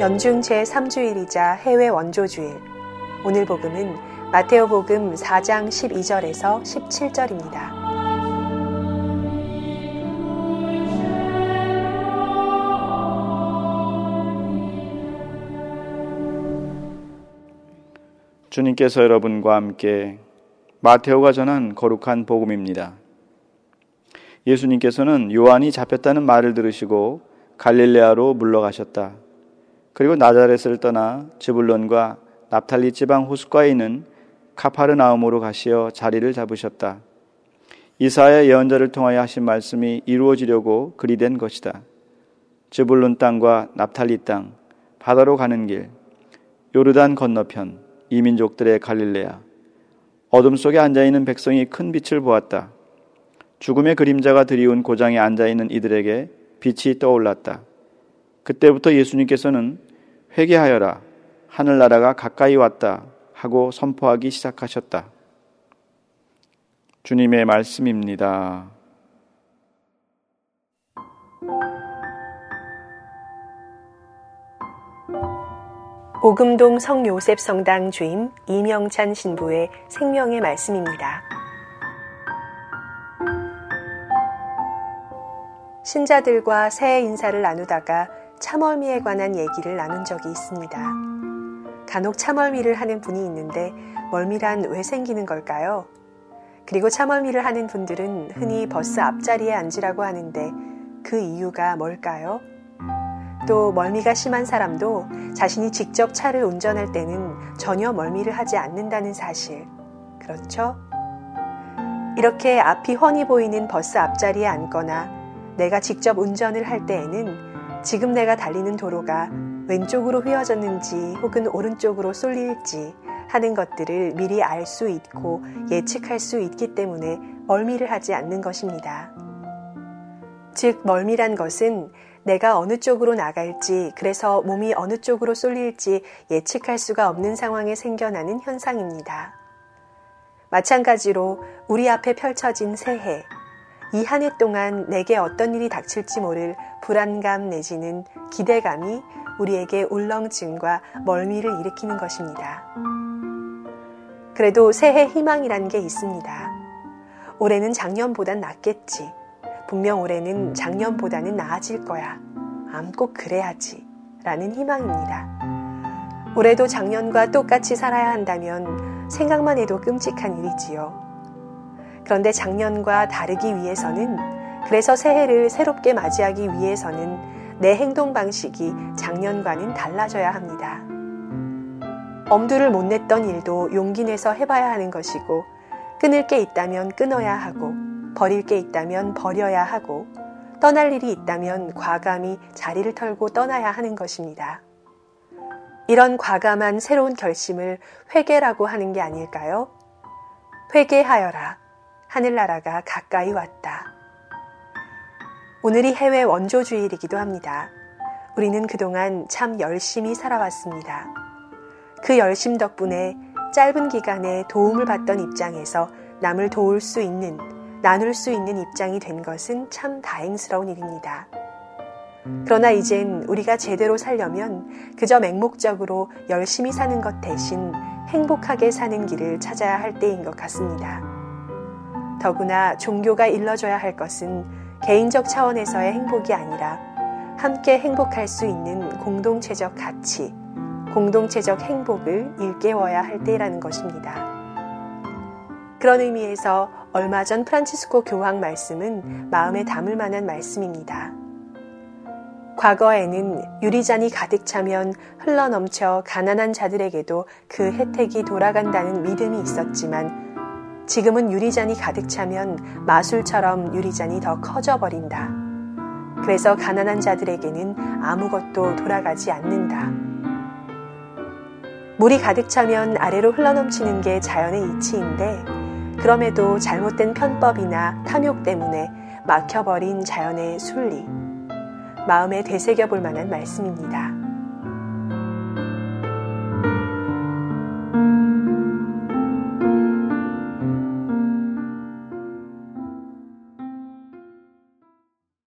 연중 제3주일이자 해외 원조주일. 오늘 복음은 마테오 복음 4장 12절에서 17절입니다. 주님께서 여러분과 함께 마테오가 전한 거룩한 복음입니다. 예수님께서는 요한이 잡혔다는 말을 들으시고 갈릴레아로 물러가셨다. 그리고 나자렛을 떠나 즈불론과 납탈리 지방 호숫가에 있는 카파르나움으로 가시어 자리를 잡으셨다. 이사야 예언자를 통하여 하신 말씀이 이루어지려고 그리 된 것이다. 즈불론 땅과 납탈리 땅, 바다로 가는 길, 요르단 건너편, 이민족들의 갈릴레아. 어둠 속에 앉아 있는 백성이 큰 빛을 보았다. 죽음의 그림자가 드리운 고장에 앉아 있는 이들에게 빛이 떠올랐다. 그때부터 예수님께서는 회개하여라. 하늘나라가 가까이 왔다. 하고 선포하기 시작하셨다. 주님의 말씀입니다. 오금동 성요셉 성당 주임 이명찬 신부의 생명의 말씀입니다. 신자들과 새해 인사를 나누다가 참얼미에 관한 얘기를 나눈 적이 있습니다. 간혹 참얼미를 하는 분이 있는데 멀미란 왜 생기는 걸까요? 그리고 참얼미를 하는 분들은 흔히 버스 앞자리에 앉으라고 하는데 그 이유가 뭘까요? 또 멀미가 심한 사람도 자신이 직접 차를 운전할 때는 전혀 멀미를 하지 않는다는 사실. 그렇죠? 이렇게 앞이 훤히 보이는 버스 앞자리에 앉거나 내가 직접 운전을 할 때에는 지금 내가 달리는 도로가 왼쪽으로 휘어졌는지 혹은 오른쪽으로 쏠릴지 하는 것들을 미리 알 수 있고 예측할 수 있기 때문에 멀미를 하지 않는 것입니다. 즉, 멀미란 것은 내가 어느 쪽으로 나갈지, 그래서 몸이 어느 쪽으로 쏠릴지 예측할 수가 없는 상황에 생겨나는 현상입니다. 마찬가지로 우리 앞에 펼쳐진 새해, 이 한 해 동안 내게 어떤 일이 닥칠지 모를 불안감 내지는 기대감이 우리에게 울렁증과 멀미를 일으키는 것입니다. 그래도 새해 희망이란 게 있습니다. 올해는 작년보단 낫겠지. 분명 올해는 작년보다는 나아질 거야. 암 꼭 그래야지. 라는 희망입니다. 올해도 작년과 똑같이 살아야 한다면 생각만 해도 끔찍한 일이지요. 그런데 작년과 다르기 위해서는 그래서 새해를 새롭게 맞이하기 위해서는 내 행동 방식이 작년과는 달라져야 합니다. 엄두를 못 냈던 일도 용기 내서 해봐야 하는 것이고 끊을 게 있다면 끊어야 하고 버릴 게 있다면 버려야 하고 떠날 일이 있다면 과감히 자리를 털고 떠나야 하는 것입니다. 이런 과감한 새로운 결심을 회개라고 하는 게 아닐까요? 회개하여라. 하늘나라가 가까이 왔다. 오늘이 해외 원조주일이기도 합니다. 우리는 그동안 참 열심히 살아왔습니다. 그 열심 덕분에 짧은 기간에 도움을 받던 입장에서 남을 도울 수 있는, 나눌 수 있는 입장이 된 것은 참 다행스러운 일입니다. 그러나 이젠 우리가 제대로 살려면 그저 맹목적으로 열심히 사는 것 대신 행복하게 사는 길을 찾아야 할 때인 것 같습니다. 더구나 종교가 일러줘야 할 것은 개인적 차원에서의 행복이 아니라 함께 행복할 수 있는 공동체적 가치, 공동체적 행복을 일깨워야 할 때라는 것입니다. 그런 의미에서 얼마 전 프란치스코 교황 말씀은 마음에 담을 만한 말씀입니다. 과거에는 유리잔이 가득 차면 흘러넘쳐 가난한 자들에게도 그 혜택이 돌아간다는 믿음이 있었지만 지금은 유리잔이 가득 차면 마술처럼 유리잔이 더 커져 버린다. 그래서 가난한 자들에게는 아무것도 돌아가지 않는다. 물이 가득 차면 아래로 흘러넘치는 게 자연의 이치인데 그럼에도 잘못된 편법이나 탐욕 때문에 막혀버린 자연의 순리. 마음에 되새겨 볼 만한 말씀입니다.